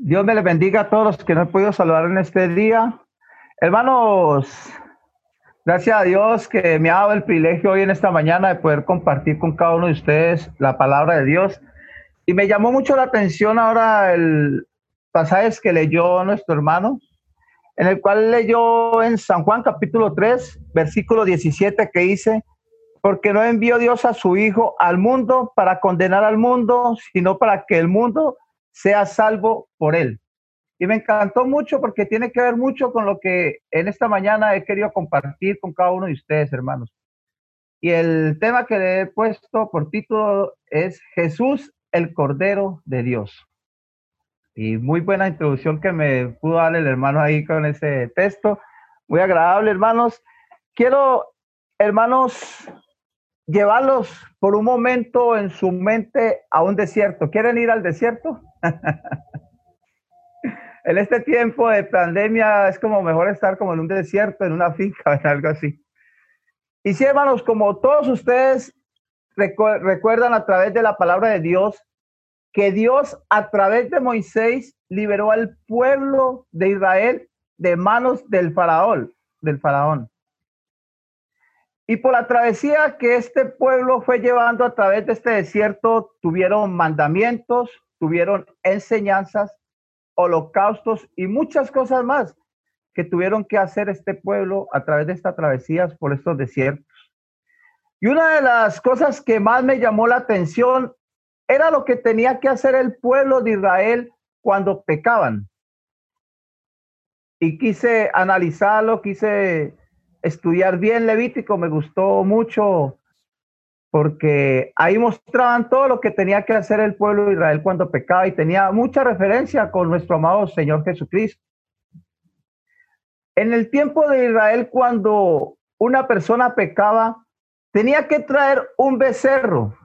Dios me les bendiga a todos los que no he podido saludar en este día. Hermanos, gracias a Dios que me ha dado el privilegio hoy en esta mañana de poder compartir con cada uno de ustedes la palabra de Dios. Y me llamó mucho la atención ahora el pasaje que leyó nuestro hermano, en el cual leyó en San Juan capítulo 3, versículo 17, que dice, porque no envió Dios a su Hijo al mundo para condenar al mundo, sino para que el mundo sea salvo por él. Y me encantó mucho porque tiene que ver mucho con lo que en esta mañana he querido compartir con cada uno de ustedes, hermanos. Y el tema que le he puesto por título es Jesús, el Cordero de Dios. Y muy buena introducción que me pudo dar el hermano ahí con ese texto. Muy agradable, hermanos. Quiero, hermanos, llevarlos por un momento en su mente a un desierto. ¿Quieren ir al desierto? En este tiempo de pandemia es como mejor estar como en un desierto, en una finca, en algo así. Y sí, hermanos, como todos ustedes recuerdan a través de la palabra de Dios, que Dios a través de Moisés liberó al pueblo de Israel de manos del faraón, del faraón. Y por la travesía que este pueblo fue llevando a través de este desierto, tuvieron mandamientos, tuvieron enseñanzas, holocaustos y muchas cosas más que tuvieron que hacer este pueblo a través de estas travesías por estos desiertos. Y una de las cosas que más me llamó la atención era lo que tenía que hacer el pueblo de Israel cuando pecaban. Y quise analizarlo, quise estudiar bien Levítico, me gustó mucho porque ahí mostraban todo lo que tenía que hacer el pueblo de Israel cuando pecaba y tenía mucha referencia con nuestro amado Señor Jesucristo. En el tiempo de Israel, cuando una persona pecaba, tenía que traer un becerro,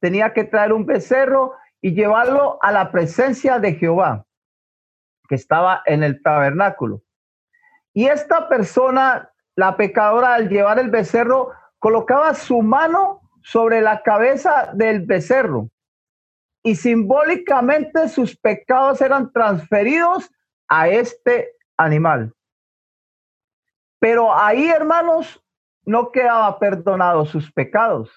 tenía que traer un becerro y llevarlo a la presencia de Jehová, que estaba en el tabernáculo. Y esta persona, la pecadora, al llevar el becerro, colocaba su mano sobre la cabeza del becerro y simbólicamente sus pecados eran transferidos a este animal. Pero ahí, hermanos, no quedaba perdonado sus pecados.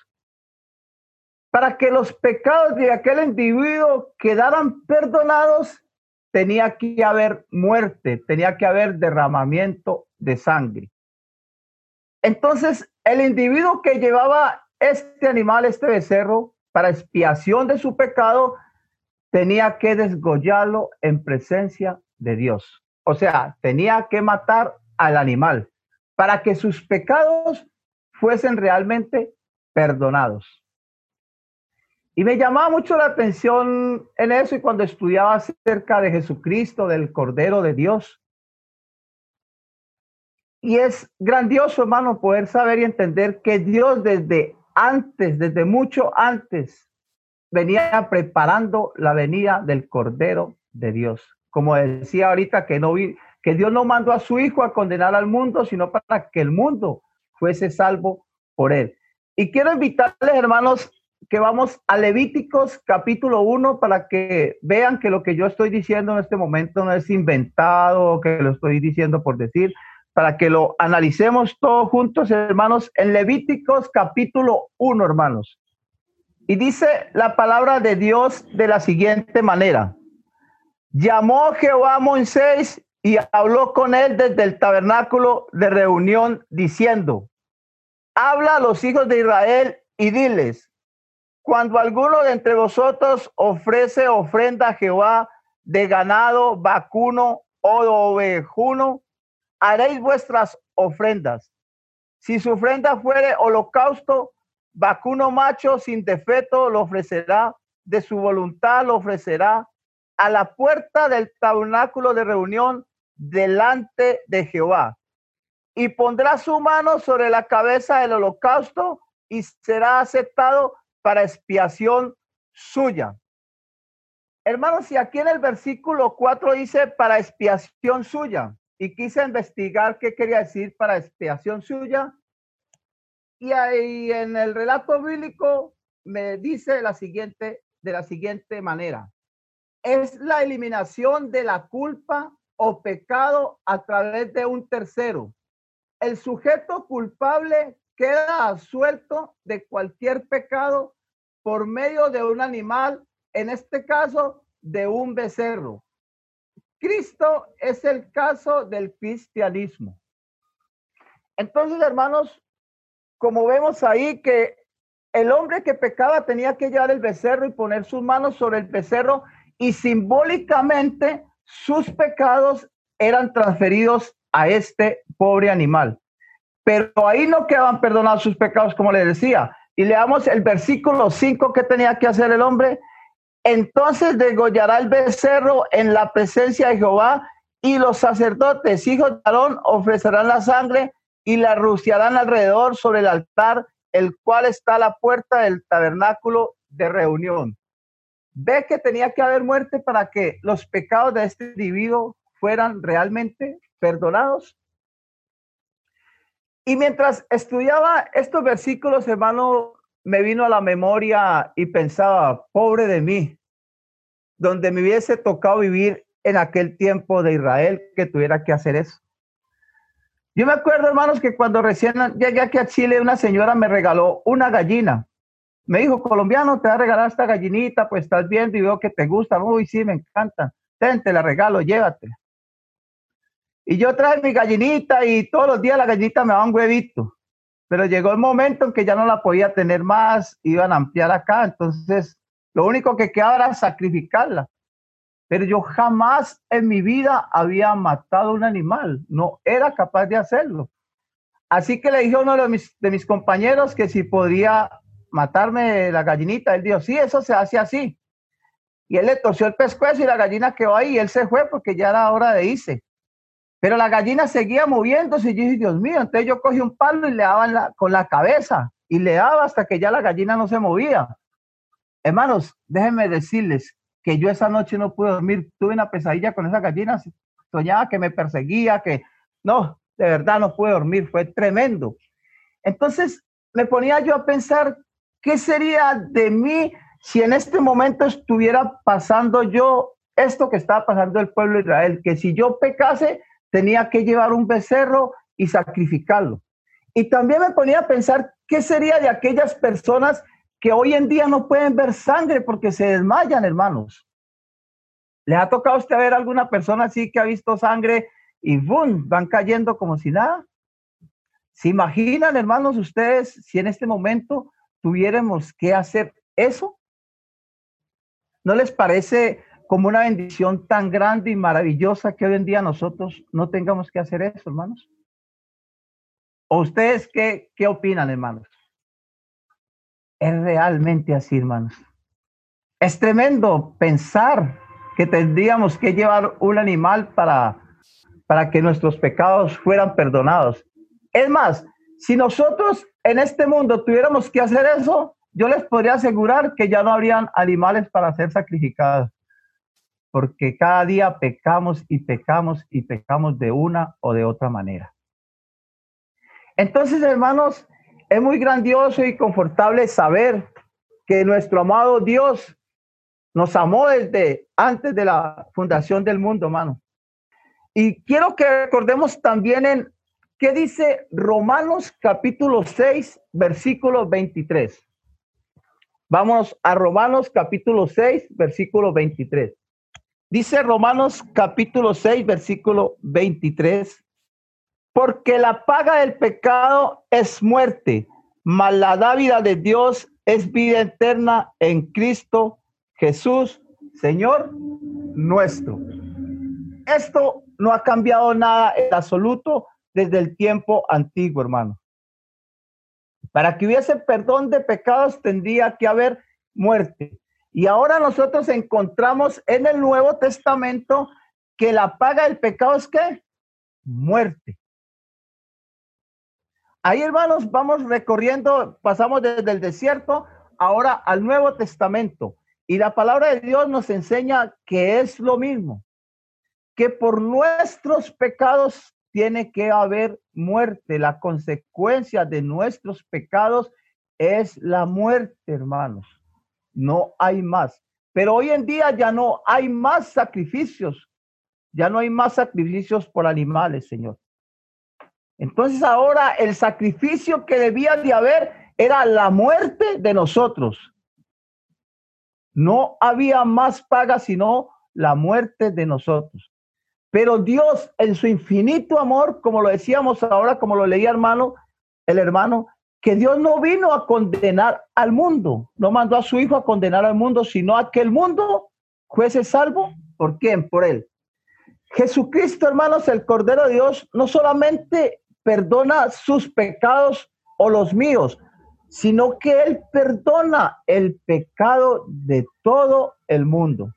Para que los pecados de aquel individuo quedaran perdonados, tenía que haber muerte, tenía que haber derramamiento de sangre. Entonces, el individuo que llevaba este animal, este becerro, para expiación de su pecado, tenía que desgollarlo en presencia de Dios. O sea, tenía que matar al animal para que sus pecados fuesen realmente perdonados. Y me llamaba mucho la atención en eso y cuando estudiaba acerca de Jesucristo, del Cordero de Dios. Y es grandioso, hermano, poder saber y entender que Dios desde antes, desde mucho antes, venía preparando la venida del Cordero de Dios. Como decía ahorita, que, no vi, que Dios no mandó a su Hijo a condenar al mundo, sino para que el mundo fuese salvo por él. Y quiero invitarles, hermanos, que vamos a Levíticos capítulo 1 para que vean que lo que yo estoy diciendo en este momento no es inventado, que lo estoy diciendo por decir, para que lo analicemos todos juntos, hermanos, en Levíticos capítulo 1, hermanos. Y dice la palabra de Dios de la siguiente manera. Llamó Jehová a Moisés y habló con él desde el tabernáculo de reunión diciendo, habla a los hijos de Israel y diles, cuando alguno de entre vosotros ofrece ofrenda a Jehová de ganado, vacuno o ovejuno, haréis vuestras ofrendas. Si su ofrenda fuere holocausto, vacuno macho sin defecto lo ofrecerá, de su voluntad lo ofrecerá a la puerta del tabernáculo de reunión delante de Jehová. Y pondrá su mano sobre la cabeza del holocausto y será aceptado para expiación suya. Hermanos, si aquí en el versículo 4 dice para expiación suya, y quise investigar qué quería decir para expiación suya, y ahí en el relato bíblico me dice la siguiente, de la siguiente manera. es la eliminación de la culpa o pecado a través de un tercero. El sujeto culpable queda suelto de cualquier pecado por medio de un animal, en este caso de un becerro. Cristo es el caso del cristianismo. Entonces, hermanos, como vemos ahí que el hombre que pecaba tenía que llevar el becerro y poner sus manos sobre el becerro y simbólicamente sus pecados eran transferidos a este pobre animal. Pero ahí no quedaban perdonados sus pecados, como le decía. Y leamos el versículo 5 que tenía que hacer el hombre. Entonces degollará el becerro en la presencia de Jehová y los sacerdotes, hijos de Aarón, ofrecerán la sangre y la rociarán alrededor sobre el altar, el cual está a la puerta del tabernáculo de reunión ve que tenía que haber muerte para que los pecados de este individuo fueran realmente perdonados. Y mientras estudiaba estos versículos, hermano, me vino a la memoria y pensaba, pobre de mí, donde me hubiese tocado vivir en aquel tiempo de Israel que tuviera que hacer eso. Yo me acuerdo, hermanos, que cuando recién llegué aquí a Chile, una señora me regaló una gallina me dijo, colombiano, te va a regalar esta gallinita, pues estás viendo y veo que te gusta. Uy, sí, me encanta. Ten, te la regalo, llévate. Y yo traje mi gallinita y todos los días la gallinita me daba un huevito. Pero llegó el momento en que ya no la podía tener más, iban a ampliar acá. Entonces, lo único que quedaba era sacrificarla. Pero yo jamás en mi vida había matado un animal. No era capaz de hacerlo. Así que le dije a uno de mis, de mis compañeros que si podía matarme la gallinita. Él dijo, sí, eso se hace así. Y él le torció el pescuezo y la gallina quedó ahí y él se fue porque ya era hora de irse. Pero la gallina seguía moviéndose y yo dije, Dios mío, entonces yo cogí un palo y le daba con la cabeza y le daba hasta que ya la gallina no se movía. Hermanos, déjenme decirles que yo esa noche no pude dormir, tuve una pesadilla con esa gallina, soñaba que me perseguía, que no, de verdad no pude dormir, fue tremendo. Entonces me ponía yo a pensar ¿Qué sería de mí si en este momento estuviera pasando yo esto que estaba pasando el pueblo de Israel? Que si yo pecase, tenía que llevar un becerro y sacrificarlo. Y también me ponía a pensar, ¿qué sería de aquellas personas que hoy en día no pueden ver sangre porque se desmayan, hermanos? ¿Le ha tocado a usted ver alguna persona así que ha visto sangre y ¡boom! van cayendo como si nada? ¿Se imaginan, hermanos, ustedes si en este momento tuviéramos que hacer eso? ¿No les parece como una bendición tan grande y maravillosa que hoy en día nosotros no tengamos que hacer eso, hermanos? ¿O ustedes qué, qué opinan, hermanos? Es realmente así, hermanos. Es tremendo pensar que tendríamos que llevar un animal para, para que nuestros pecados fueran perdonados. Es más, si nosotros en este mundo tuviéramos que hacer eso, yo les podría asegurar que ya no habrían animales para ser sacrificados, porque cada día pecamos y pecamos y pecamos de una o de otra manera. Entonces, hermanos, es muy grandioso y confortable saber que nuestro amado Dios nos amó desde antes de la fundación del mundo, hermano. Y quiero que recordemos también en ¿Qué dice Romanos capítulo 6, versículo 23? Vamos a Romanos capítulo 6, versículo 23. Dice Romanos capítulo 6, versículo 23, porque la paga del pecado es muerte, mas la dávida de Dios es vida eterna en Cristo Jesús, Señor nuestro. Esto no ha cambiado nada en absoluto desde el tiempo antiguo, hermano. Para que hubiese perdón de pecados tendría que haber muerte. Y ahora nosotros encontramos en el Nuevo Testamento que la paga del pecado es qué? Muerte. Ahí, hermanos, vamos recorriendo, pasamos desde el desierto ahora al Nuevo Testamento. Y la palabra de Dios nos enseña que es lo mismo, que por nuestros pecados tiene que haber muerte. La consecuencia de nuestros pecados es la muerte, hermanos. No hay más. Pero hoy en día ya no hay más sacrificios, ya no hay más sacrificios por animales, Señor. Entonces ahora el sacrificio que debía de haber era la muerte de nosotros. No había más paga sino la muerte de nosotros. Pero Dios en su infinito amor, como lo decíamos ahora, como lo leía hermano, el hermano, que Dios no vino a condenar al mundo, no mandó a su hijo a condenar al mundo, sino a que el mundo fuese salvo. ¿Por quién? Por él. Jesucristo, hermanos, el Cordero de Dios, no solamente perdona sus pecados o los míos, sino que Él perdona el pecado de todo el mundo.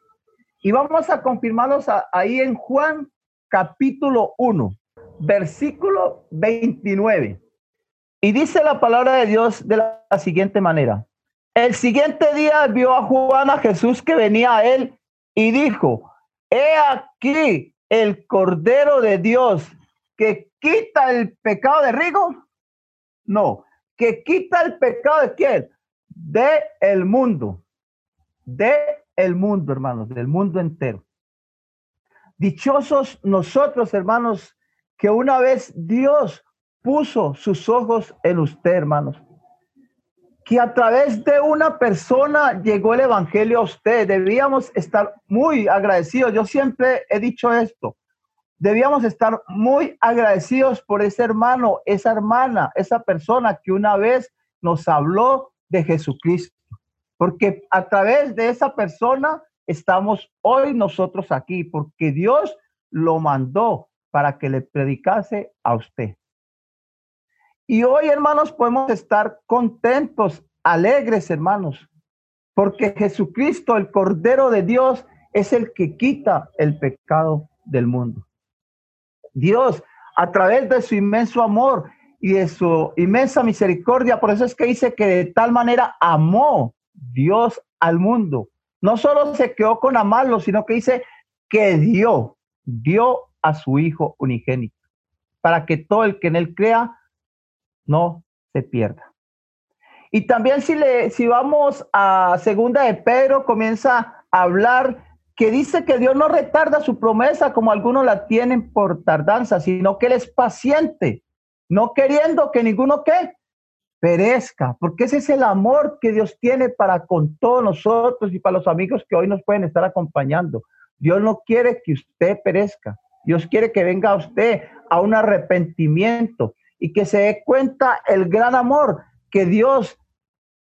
Y vamos a confirmarlos ahí en Juan capítulo 1, versículo 29. Y dice la palabra de Dios de la, siguiente manera. El siguiente día vio a Juan a Jesús que venía a él y dijo, he aquí el Cordero de Dios que quita el pecado de Rigo. No, que quita el pecado de quién? De el mundo. De el mundo, hermanos, del mundo entero. Dichosos nosotros, hermanos, que una vez Dios puso sus ojos en usted, hermanos. Que a través de una persona llegó el Evangelio a usted. Debíamos estar muy agradecidos. Yo siempre he dicho esto debíamos estar muy agradecidos por ese hermano, esa hermana, esa persona que una vez nos habló de Jesucristo. Porque a través de esa persona estamos hoy nosotros aquí, porque Dios lo mandó para que le predicase a usted. Y hoy, hermanos, podemos estar contentos, alegres, hermanos, porque Jesucristo, el Cordero de Dios, es el que quita el pecado del mundo. Dios, a través de su inmenso amor y de su inmensa misericordia, por eso es que dice que de tal manera amó Dios al mundo. No solo se quedó con amarlo, sino que dice que dio, dio a su Hijo unigénito, para que todo el que en él crea no se pierda. Y también si, le, si vamos a segunda de Pedro, comienza a hablar que dice que Dios no retarda su promesa como algunos la tienen por tardanza, sino que Él es paciente, no queriendo que ninguno que perezca, porque ese es el amor que Dios tiene para con todos nosotros y para los amigos que hoy nos pueden estar acompañando. Dios no quiere que usted perezca, Dios quiere que venga a usted a un arrepentimiento y que se dé cuenta el gran amor que Dios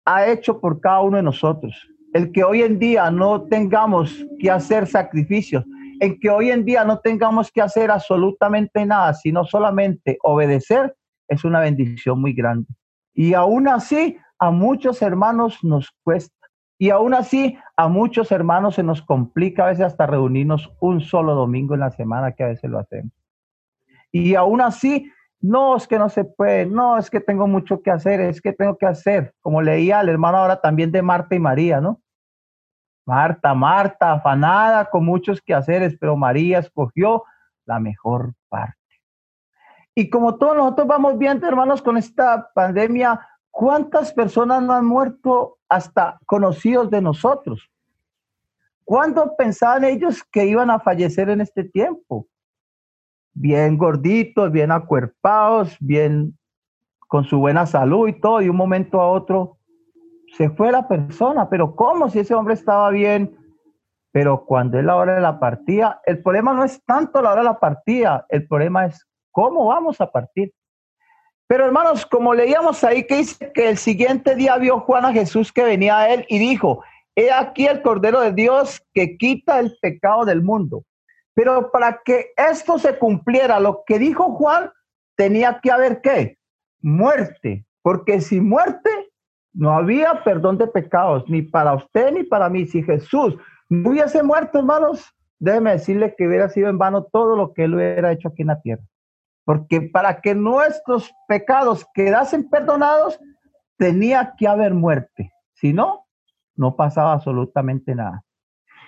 ha hecho por cada uno de nosotros el que hoy en día no tengamos que hacer sacrificios, en que hoy en día no tengamos que hacer absolutamente nada, sino solamente obedecer, es una bendición muy grande. Y aún así, a muchos hermanos nos cuesta. Y aún así, a muchos hermanos se nos complica a veces hasta reunirnos un solo domingo en la semana, que a veces lo hacemos. Y aún así, no, es que no se puede, no, es que tengo mucho que hacer, es que tengo que hacer, como leía el hermano ahora también de Marta y María, ¿no? Marta, Marta, afanada con muchos quehaceres, pero María escogió la mejor parte. Y como todos nosotros vamos viendo, hermanos, con esta pandemia, ¿cuántas personas no han muerto hasta conocidos de nosotros? ¿Cuándo pensaban ellos que iban a fallecer en este tiempo? Bien gorditos, bien acuerpados, bien con su buena salud y todo, y un momento a otro se fue la persona, pero ¿cómo si ese hombre estaba bien? Pero cuando es la hora de la partida, el problema no es tanto la hora de la partida, el problema es cómo vamos a partir. Pero hermanos, como leíamos ahí que dice que el siguiente día vio Juan a Jesús que venía a él y dijo, he aquí el Cordero de Dios que quita el pecado del mundo. Pero para que esto se cumpliera, lo que dijo Juan, tenía que haber qué? Muerte. Porque sin muerte no había perdón de pecados, ni para usted ni para mí. Si Jesús no hubiese muerto, hermanos, déjeme decirle que hubiera sido en vano todo lo que él hubiera hecho aquí en la tierra. Porque para que nuestros pecados quedasen perdonados, tenía que haber muerte. Si no, no pasaba absolutamente nada.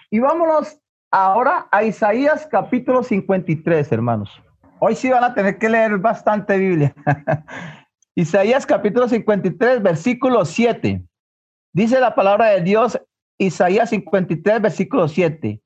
Y vámonos Ahora a Isaías capítulo 53, hermanos. Hoy sí van a tener que leer bastante Biblia. Isaías capítulo 53, versículo 7. Dice la palabra de Dios Isaías 53, versículo 7.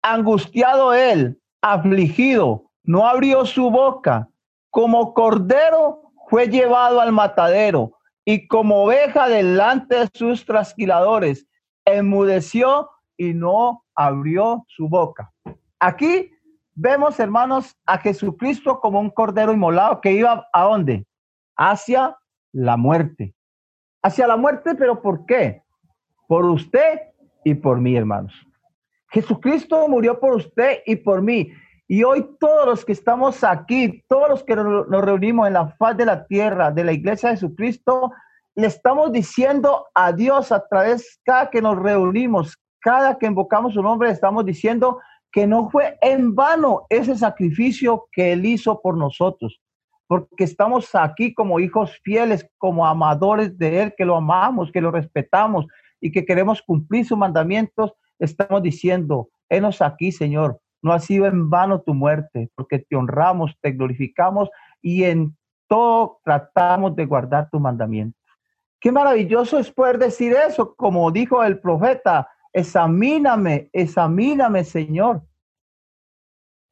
Angustiado él, afligido, no abrió su boca. Como cordero fue llevado al matadero y como oveja delante de sus trasquiladores, enmudeció y no abrió su boca. Aquí vemos, hermanos, a Jesucristo como un cordero inmolado que iba a dónde? Hacia la muerte. Hacia la muerte, pero ¿por qué? Por usted y por mí, hermanos. Jesucristo murió por usted y por mí. Y hoy todos los que estamos aquí, todos los que nos reunimos en la faz de la tierra de la iglesia de Jesucristo, le estamos diciendo a Dios a través cada que nos reunimos, cada que invocamos su nombre, estamos diciendo que no fue en vano ese sacrificio que Él hizo por nosotros, porque estamos aquí como hijos fieles, como amadores de Él, que lo amamos, que lo respetamos y que queremos cumplir sus mandamientos. Estamos diciendo, enos aquí, Señor, no ha sido en vano tu muerte, porque te honramos, te glorificamos y en todo tratamos de guardar tu mandamiento. Qué maravilloso es poder decir eso, como dijo el profeta, examíname, examíname, Señor.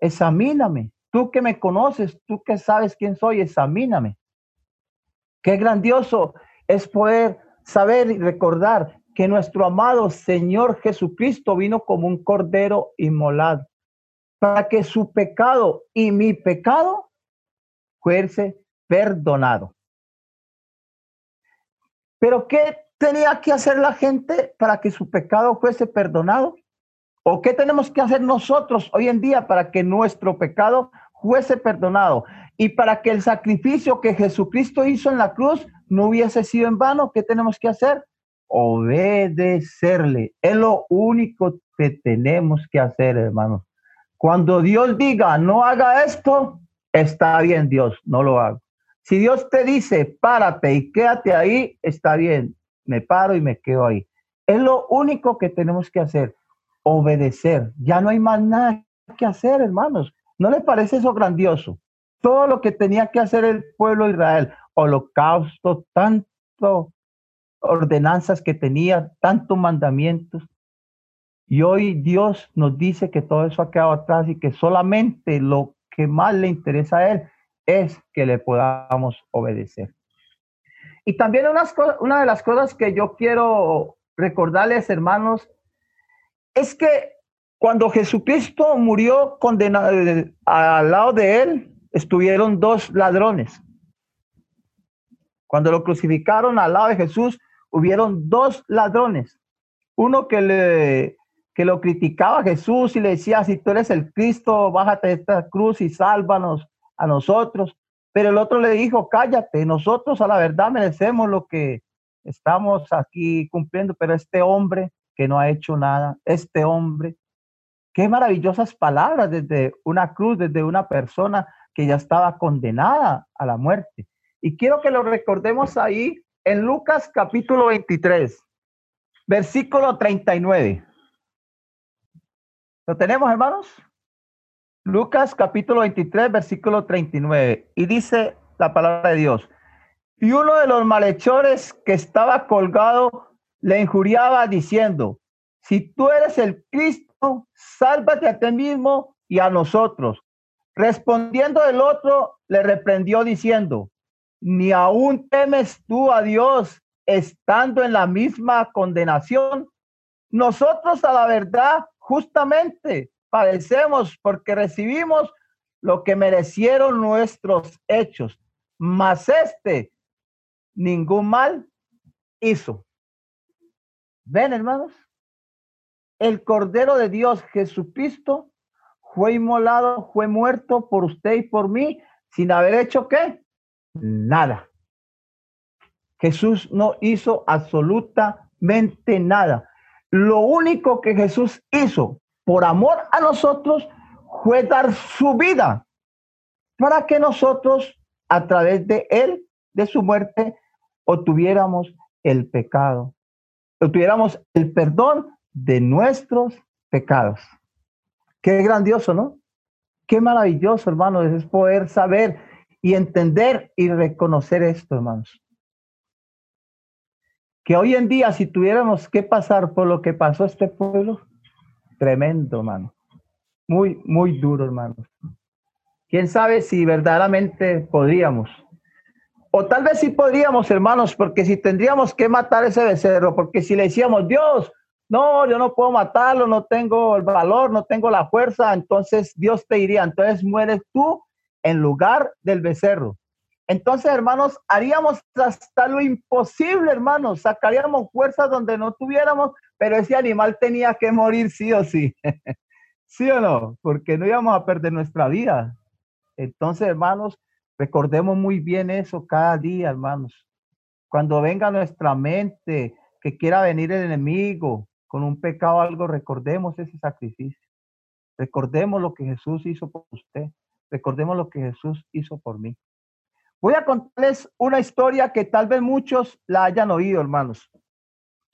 Examíname. Tú que me conoces, tú que sabes quién soy, examíname. Qué grandioso es poder saber y recordar que nuestro amado Señor Jesucristo vino como un cordero inmolado para que su pecado y mi pecado fuese perdonado. Pero ¿qué tenía que hacer la gente para que su pecado fuese perdonado? ¿O qué tenemos que hacer nosotros hoy en día para que nuestro pecado fuese perdonado? Y para que el sacrificio que Jesucristo hizo en la cruz no hubiese sido en vano, ¿qué tenemos que hacer? Obedecerle. Es lo único que tenemos que hacer, hermanos. Cuando Dios diga, no haga esto, está bien Dios, no lo hago. Si Dios te dice, párate y quédate ahí, está bien, me paro y me quedo ahí. Es lo único que tenemos que hacer, obedecer. Ya no hay más nada que hacer, hermanos. ¿No le parece eso grandioso? Todo lo que tenía que hacer el pueblo de Israel, holocausto, tanto ordenanzas que tenía, tantos mandamientos, y hoy Dios nos dice que todo eso ha quedado atrás y que solamente lo que más le interesa a Él es que le podamos obedecer. Y también una de las cosas que yo quiero recordarles, hermanos, es que cuando Jesucristo murió condenado al lado de Él, estuvieron dos ladrones. Cuando lo crucificaron al lado de Jesús, hubieron dos ladrones. Uno que le que lo criticaba a Jesús y le decía, si tú eres el Cristo, bájate de esta cruz y sálvanos a nosotros. Pero el otro le dijo, cállate, nosotros a la verdad merecemos lo que estamos aquí cumpliendo, pero este hombre que no ha hecho nada, este hombre, qué maravillosas palabras desde una cruz, desde una persona que ya estaba condenada a la muerte. Y quiero que lo recordemos ahí en Lucas capítulo 23, versículo 39. ¿Lo tenemos, hermanos? Lucas capítulo 23, versículo 39. Y dice la palabra de Dios. Y uno de los malhechores que estaba colgado le injuriaba diciendo, si tú eres el Cristo, sálvate a ti mismo y a nosotros. Respondiendo el otro, le reprendió diciendo, ni aún temes tú a Dios estando en la misma condenación. Nosotros a la verdad justamente padecemos porque recibimos lo que merecieron nuestros hechos, mas este ningún mal hizo. ¿Ven, hermanos? El Cordero de Dios, Jesucristo, fue inmolado, fue muerto por usted y por mí, sin haber hecho qué? Nada. Jesús no hizo absolutamente nada. Lo único que Jesús hizo por amor a nosotros fue dar su vida para que nosotros, a través de él, de su muerte, obtuviéramos el pecado, obtuviéramos el perdón de nuestros pecados. Qué grandioso, ¿no? Qué maravilloso, hermanos, es poder saber y entender y reconocer esto, hermanos. que hoy en día si tuviéramos que pasar por lo que pasó este pueblo, tremendo, hermano. Muy, muy duro, hermano. ¿Quién sabe si verdaderamente podríamos? O tal vez sí podríamos, hermanos, porque si tendríamos que matar ese becerro, porque si le decíamos, Dios, no, yo no puedo matarlo, no tengo el valor, no tengo la fuerza, entonces Dios te diría, entonces mueres tú en lugar del becerro. Entonces, hermanos, haríamos hasta lo imposible, hermanos, sacaríamos fuerzas donde no tuviéramos, pero ese animal tenía que morir sí o sí. ¿Sí o no? Porque no íbamos a perder nuestra vida. Entonces, hermanos, recordemos muy bien eso cada día, hermanos. Cuando venga nuestra mente que quiera venir el enemigo con un pecado algo, recordemos ese sacrificio. Recordemos lo que Jesús hizo por usted. Recordemos lo que Jesús hizo por mí. Voy a contarles una historia que tal vez muchos la hayan oído, hermanos.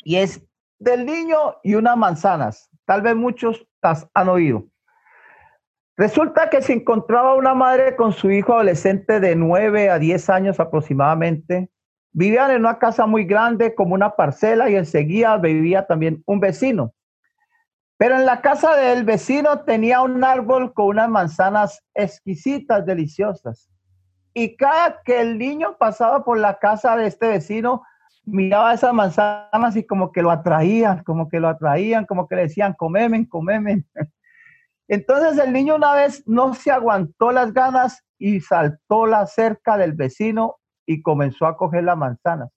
Y es del niño y unas manzanas. Tal vez muchos las han oído. Resulta que se encontraba una madre con su hijo adolescente de 9 a 10 años aproximadamente Vivían en una casa muy grande como una parcela y enseguida vivía también un vecino. Pero en la casa del vecino tenía un árbol con unas manzanas exquisitas, deliciosas. Y cada que el niño pasaba por la casa de este vecino, miraba esas manzanas y como que lo atraían, como que lo atraían, como que le decían, comemen, comemen. Entonces el niño una vez no se aguantó las ganas y saltó la cerca del vecino y comenzó a coger las manzanas.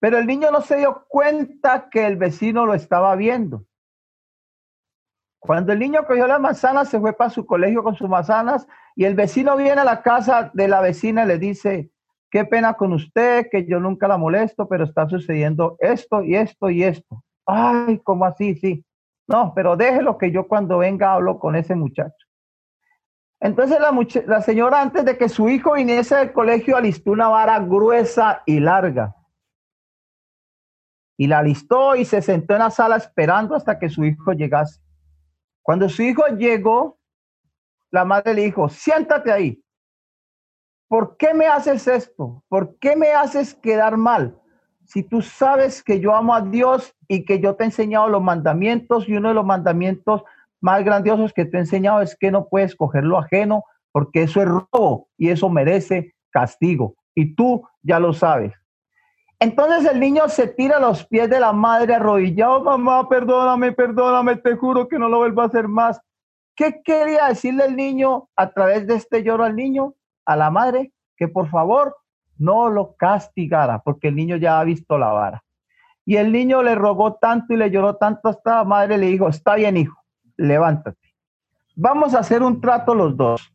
Pero el niño no se dio cuenta que el vecino lo estaba viendo. Cuando el niño cogió las manzanas, se fue para su colegio con sus manzanas y el vecino viene a la casa de la vecina y le dice, qué pena con usted, que yo nunca la molesto, pero está sucediendo esto y esto y esto. Ay, ¿cómo así? Sí. No, pero déjelo que yo cuando venga hablo con ese muchacho. Entonces la, señora antes de que su hijo viniese del colegio alistó una vara gruesa y larga. Y la alistó y se sentó en la sala esperando hasta que su hijo llegase. Cuando su hijo llegó, la madre le dijo, siéntate ahí. ¿Por qué me haces esto? ¿Por qué me haces quedar mal? Si tú sabes que yo amo a Dios y que yo te he enseñado los mandamientos y uno de los mandamientos más grandiosos que te he enseñado es que no puedes coger lo ajeno porque eso es robo y eso merece castigo. Y tú ya lo sabes. Entonces el niño se tira a los pies de la madre arrodillado, mamá, perdóname, perdóname, te juro que no lo vuelvo a hacer más. ¿Qué quería decirle el niño a través de este lloro al niño, a la madre? Que por favor no lo castigara, porque el niño ya ha visto la vara. Y el niño le rogó tanto y le lloró tanto hasta la madre le dijo, está bien hijo, levántate. Vamos a hacer un trato los dos.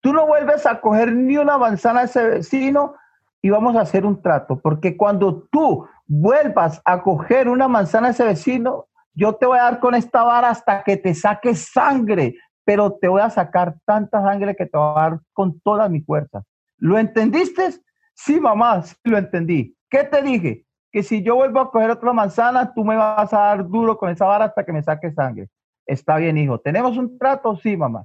Tú no vuelves a coger ni una manzana a ese vecino y vamos a hacer un trato, porque cuando tú vuelvas a coger una manzana a ese vecino, yo te voy a dar con esta vara hasta que te saque sangre, pero te voy a sacar tanta sangre que te voy a dar con toda mi fuerza. ¿Lo entendiste? Sí, mamá, sí lo entendí. ¿Qué te dije? que si yo vuelvo a coger otra manzana, tú me vas a dar duro con esa vara hasta que me saque sangre. Está bien, hijo. ¿Tenemos un trato? Sí, mamá.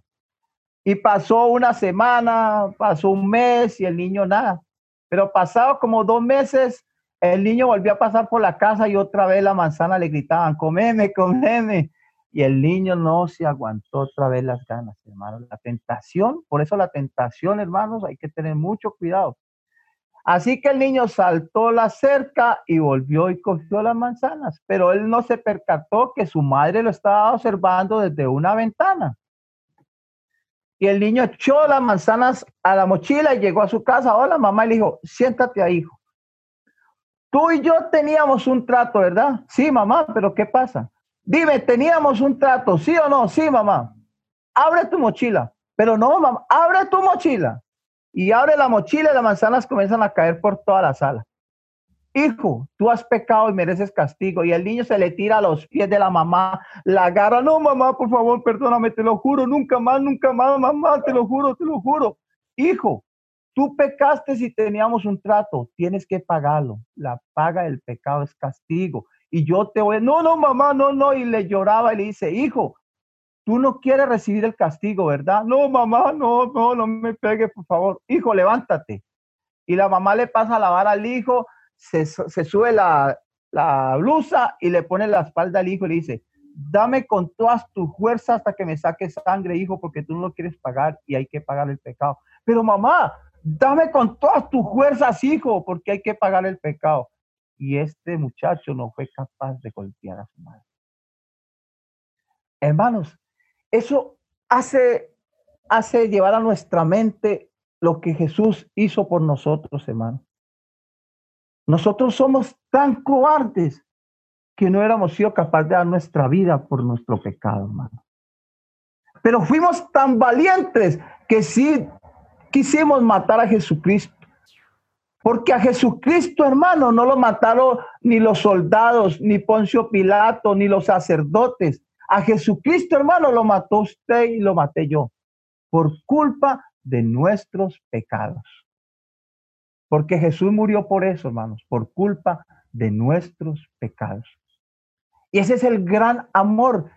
Y pasó una semana, pasó un mes y el niño nada. Pero pasado como dos meses, el niño volvió a pasar por la casa y otra vez la manzana le gritaban, comeme, comeme. Y el niño no se aguantó otra vez las ganas, hermanos. La tentación, por eso la tentación, hermanos, hay que tener mucho cuidado. Así que el niño saltó la cerca y volvió y cogió las manzanas, pero él no se percató que su madre lo estaba observando desde una ventana. Y el niño echó las manzanas a la mochila y llegó a su casa. Hola, mamá, le dijo, siéntate ahí, hijo. Tú y yo teníamos un trato, ¿verdad? Sí, mamá, pero ¿qué pasa? Dime, ¿teníamos un trato? ¿Sí o no? Sí, mamá. Abre tu mochila. Pero no, mamá, abre tu mochila y abre la mochila las manzanas comienzan a caer por toda la sala. Hijo, tú has pecado y mereces castigo. Y el niño se le tira a los pies de la mamá, la agarra. No, mamá, por favor, perdóname, te lo juro, nunca más, nunca más, mamá, te lo juro, te lo juro. Hijo, tú pecaste si teníamos un trato, tienes que pagarlo. La paga del pecado es castigo. Y yo te voy, no, no, mamá, no, no. Y le lloraba y le dice, hijo, Tú no quieres recibir el castigo, ¿verdad? No, mamá, no, no, no me pegue, por favor. Hijo, levántate. Y la mamá le pasa a lavar al hijo se, sube la, la, blusa y le pone la espalda al hijo y le dice, dame con todas tus fuerzas hasta que me saques sangre, hijo, porque tú no lo quieres pagar y hay que pagar el pecado. Pero mamá, dame con todas tus fuerzas, hijo, porque hay que pagar el pecado. Y este muchacho no fue capaz de golpear a su madre. Hermanos, eso hace, hace llevar a nuestra mente lo que Jesús hizo por nosotros, hermano. Nosotros somos tan cobardes que no éramos sido capaces de dar nuestra vida por nuestro pecado, hermano. Pero fuimos tan valientes que sí quisimos matar a Jesucristo. Porque a Jesucristo, hermano, no lo mataron ni los soldados, ni Poncio Pilato, ni los sacerdotes. A Jesucristo, hermano, lo mató usted y lo maté yo. Por culpa de nuestros pecados. Porque Jesús murió por eso, hermanos, por culpa de nuestros pecados. Y ese es el gran amor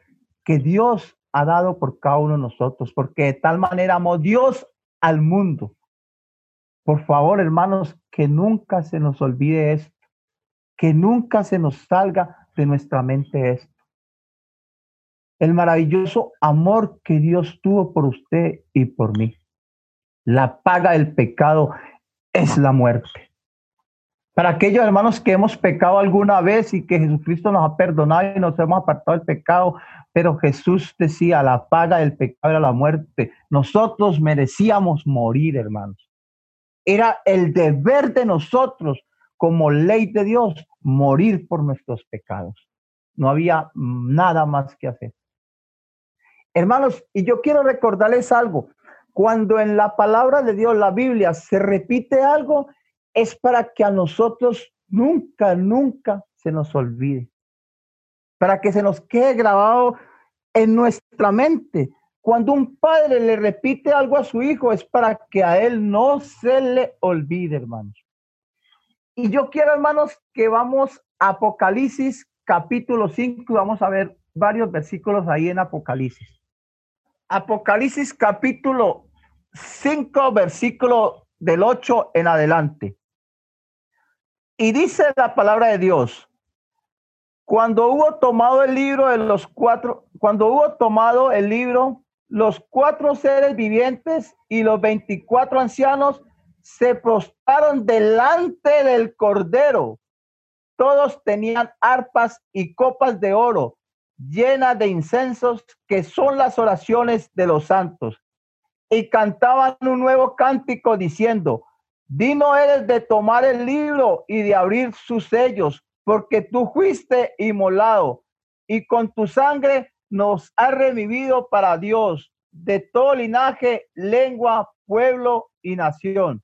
que Dios ha dado por cada uno de nosotros, porque de tal manera amó Dios al mundo. Por favor, hermanos, que nunca se nos olvide esto, que nunca se nos salga de nuestra mente esto. El maravilloso amor que Dios tuvo por usted y por mí. La paga del pecado es la muerte. Para aquellos hermanos que hemos pecado alguna vez y que Jesucristo nos ha perdonado y nos hemos apartado del pecado, pero Jesús decía, la paga del pecado era la muerte. Nosotros merecíamos morir, hermanos. Era el deber de nosotros como ley de Dios morir por nuestros pecados. No había nada más que hacer. Hermanos, y yo quiero recordarles algo. Cuando en la palabra de Dios, la Biblia, se repite algo, es para que a nosotros nunca, nunca se nos olvide. Para que se nos quede grabado en nuestra mente. Cuando un padre le repite algo a su hijo, es para que a él no se le olvide, hermanos. Y yo quiero, hermanos, que vamos a Apocalipsis capítulo 5 vamos a ver varios versículos ahí en Apocalipsis. Apocalipsis capítulo 5, versículo del 8 en adelante. Y dice la palabra de Dios, cuando hubo tomado el libro de los cuatro, cuando hubo tomado el libro, los cuatro seres vivientes y los veinticuatro ancianos se prostraron delante del Cordero. Todos tenían arpas y copas de oro llenas de incensos, que son las oraciones de los santos y cantaban un nuevo cántico diciendo, Dino eres de tomar el libro y de abrir sus sellos, porque tú fuiste inmolado y con tu sangre nos has revivido para Dios de todo linaje, lengua, pueblo y nación.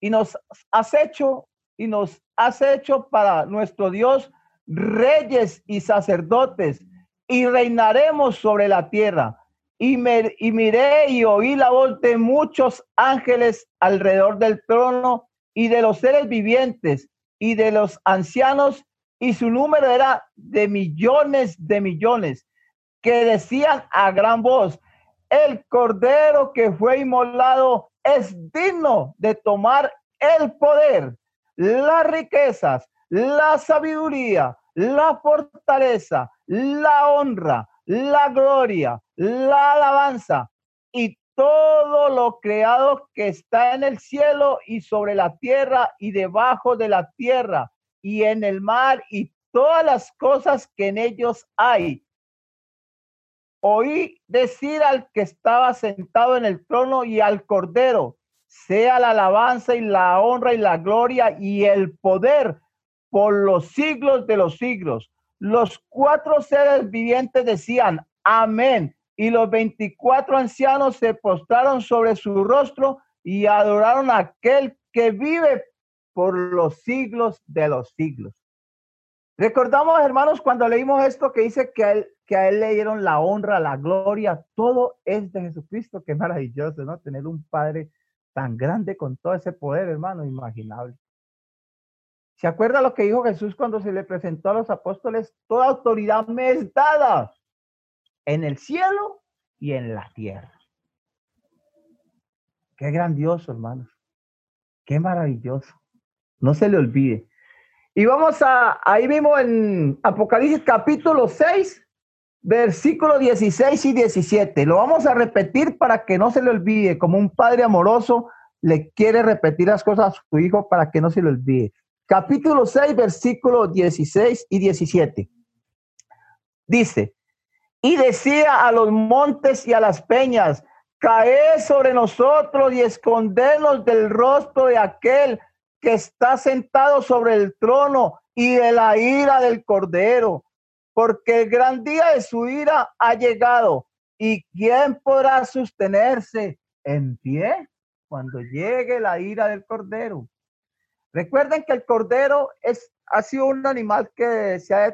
Y nos has hecho y nos has hecho para nuestro Dios reyes y sacerdotes y reinaremos sobre la tierra. Y, me, y miré y oí la voz de muchos ángeles alrededor del trono y de los seres vivientes y de los ancianos, y su número era de millones de millones, que decían a gran voz, el cordero que fue inmolado es digno de tomar el poder, las riquezas, la sabiduría, la fortaleza, la honra, la gloria, la alabanza y todo lo creado que está en el cielo y sobre la tierra y debajo de la tierra y en el mar y todas las cosas que en ellos hay. Oí decir al que estaba sentado en el trono y al cordero, sea la alabanza y la honra y la gloria y el poder por los siglos de los siglos. Los cuatro seres vivientes decían, amén. Y los veinticuatro ancianos se postraron sobre su rostro y adoraron a aquel que vive por los siglos de los siglos. Recordamos, hermanos, cuando leímos esto que dice que él, que a él le dieron la honra, la gloria, todo es de Jesucristo. Qué maravilloso, ¿no? Tener un Padre tan grande con todo ese poder, hermano, imaginable. ¿Se acuerda lo que dijo Jesús cuando se le presentó a los apóstoles? Toda autoridad me es dada en el cielo y en la tierra. Qué grandioso, hermanos. Qué maravilloso. No se le olvide. Y vamos a, ahí mismo en Apocalipsis capítulo 6, versículos 16 y 17. Lo vamos a repetir para que no se le olvide, como un padre amoroso le quiere repetir las cosas a su hijo para que no se le olvide. Capítulo 6, versículos 16 y 17. Dice, y decía a los montes y a las peñas, caed sobre nosotros y escondernos del rostro de aquel que está sentado sobre el trono y de la ira del cordero, porque el gran día de su ira ha llegado. ¿Y quién podrá sostenerse en pie cuando llegue la ira del cordero? Recuerden que el cordero es, ha sido un animal que se ha,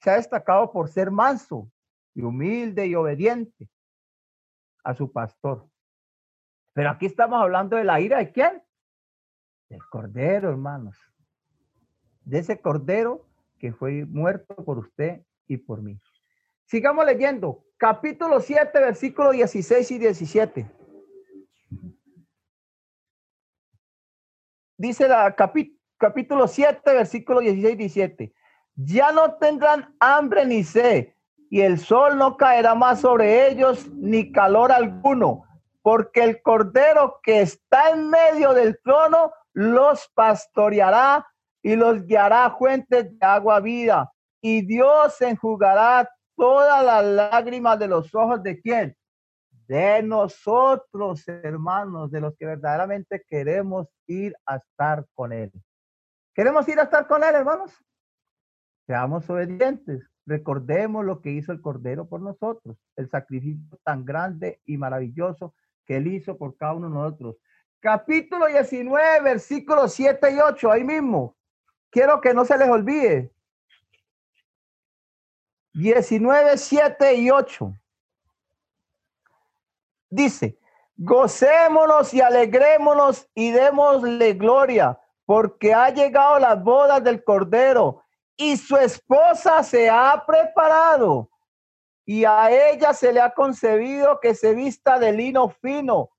se ha destacado por ser manso y humilde y obediente a su pastor. Pero aquí estamos hablando de la ira de quién? El cordero, hermanos. De ese cordero que fue muerto por usted por mí. Sigamos leyendo. Capítulo 7, versículo 16 y 17. Dice la capítulo 7, versículo 16 y 17. Ya no tendrán hambre ni sed, y el sol no caerá más sobre ellos, ni calor alguno, porque el cordero que está en medio del trono los pastoreará y los guiará fuentes de agua vida. Y Dios enjugará todas las lágrimas de los ojos de quién? De nosotros, hermanos, de los que verdaderamente queremos ir a estar con Él. ¿Queremos ir a estar con Él, hermanos? Seamos obedientes. Recordemos lo que hizo el Cordero por nosotros, el sacrificio tan grande y maravilloso que Él hizo por cada uno de nosotros capítulo 19, versículos 7 y 8, ahí mismo. Quiero que no se les olvide. 19, 7 y 8. Dice, gocémonos y alegrémonos y démosle gloria, porque ha llegado las bodas del Cordero y su esposa se ha preparado y a ella se le ha concebido que se vista de lino fino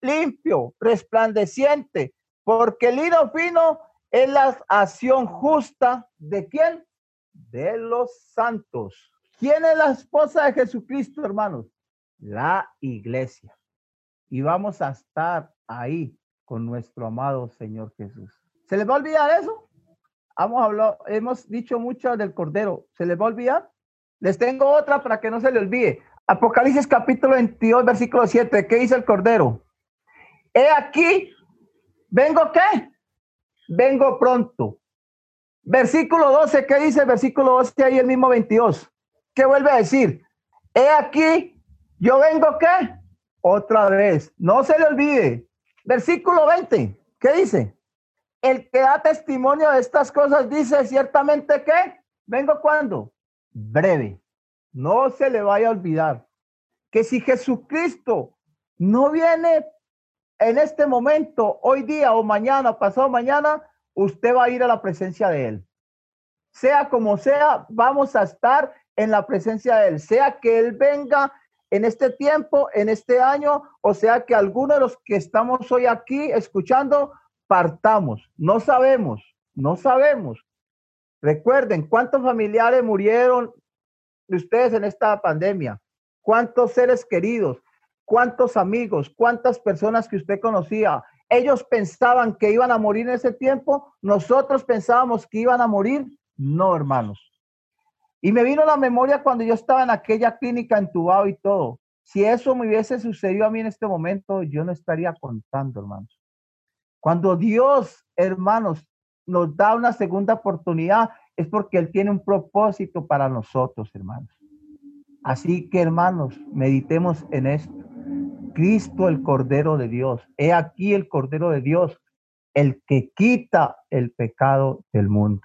limpio, resplandeciente, porque el hilo fino es la acción justa de quién? De los santos. ¿Quién es la esposa de Jesucristo, hermanos? La iglesia. Y vamos a estar ahí con nuestro amado Señor Jesús. ¿Se les va a olvidar eso? Hemos hablado, hemos dicho mucho del Cordero. ¿Se les va a olvidar? Les tengo otra para que no se le olvide. Apocalipsis capítulo 22, versículo 7. ¿Qué dice el Cordero? He aquí, vengo qué? Vengo pronto. Versículo 12, ¿qué dice el versículo 12 ahí el mismo 22? ¿Qué vuelve a decir? He aquí, yo vengo qué? Otra vez. No se le olvide. Versículo 20, ¿qué dice? El que da testimonio de estas cosas dice ciertamente que vengo cuando? Breve. No se le vaya a olvidar que si Jesucristo no viene en este momento, hoy día o mañana, pasado mañana, usted va a ir a la presencia de Él. Sea como sea, vamos a estar en la presencia de Él. Sea que Él venga en este tiempo, en este año, o sea que alguno de los que estamos hoy aquí escuchando, partamos. No sabemos, no sabemos. Recuerden, ¿cuántos familiares murieron de ustedes en esta pandemia? ¿Cuántos seres queridos? cuántos amigos, cuántas personas que usted conocía, ellos pensaban que iban a morir en ese tiempo, nosotros pensábamos que iban a morir. No, hermanos. Y me vino la memoria cuando yo estaba en aquella clínica entubado y todo. Si eso me hubiese sucedido a mí en este momento, yo no estaría contando, hermanos. Cuando Dios, hermanos, nos da una segunda oportunidad, es porque Él tiene un propósito para nosotros, hermanos. Así que, hermanos, meditemos en esto. Cristo el Cordero de Dios. He aquí el Cordero de Dios, el que quita el pecado del mundo.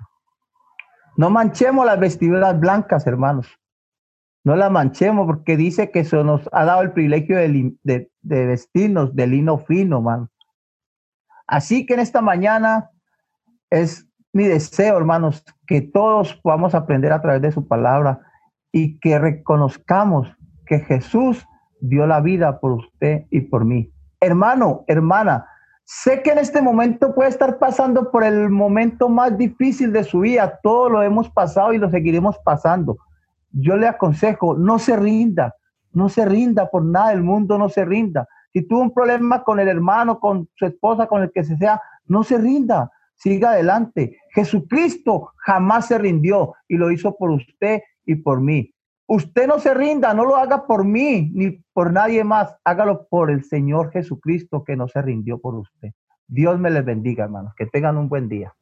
No manchemos las vestiduras blancas, hermanos. No las manchemos porque dice que eso nos ha dado el privilegio de, vestirnos de lino fino, hermano. Así que en esta mañana es mi deseo, hermanos, que todos podamos aprender a través de su palabra y que reconozcamos que Jesús dio la vida por usted y por mí. Hermano, hermana, Sé que en este momento puede estar pasando por el momento más difícil de su vida. Todo lo hemos pasado y lo seguiremos pasando. Yo le aconsejo, no se rinda, no se rinda por nada del mundo, no se rinda. Si tuvo un problema con el hermano, con su esposa, con el que sea, no se rinda, siga adelante. Jesucristo jamás se rindió y lo hizo por usted y por mí. Usted no se rinda, no lo haga por mí ni por nadie más, hágalo por el Señor Jesucristo que no se rindió por usted. Dios me les bendiga, hermanos. Que tengan un buen día.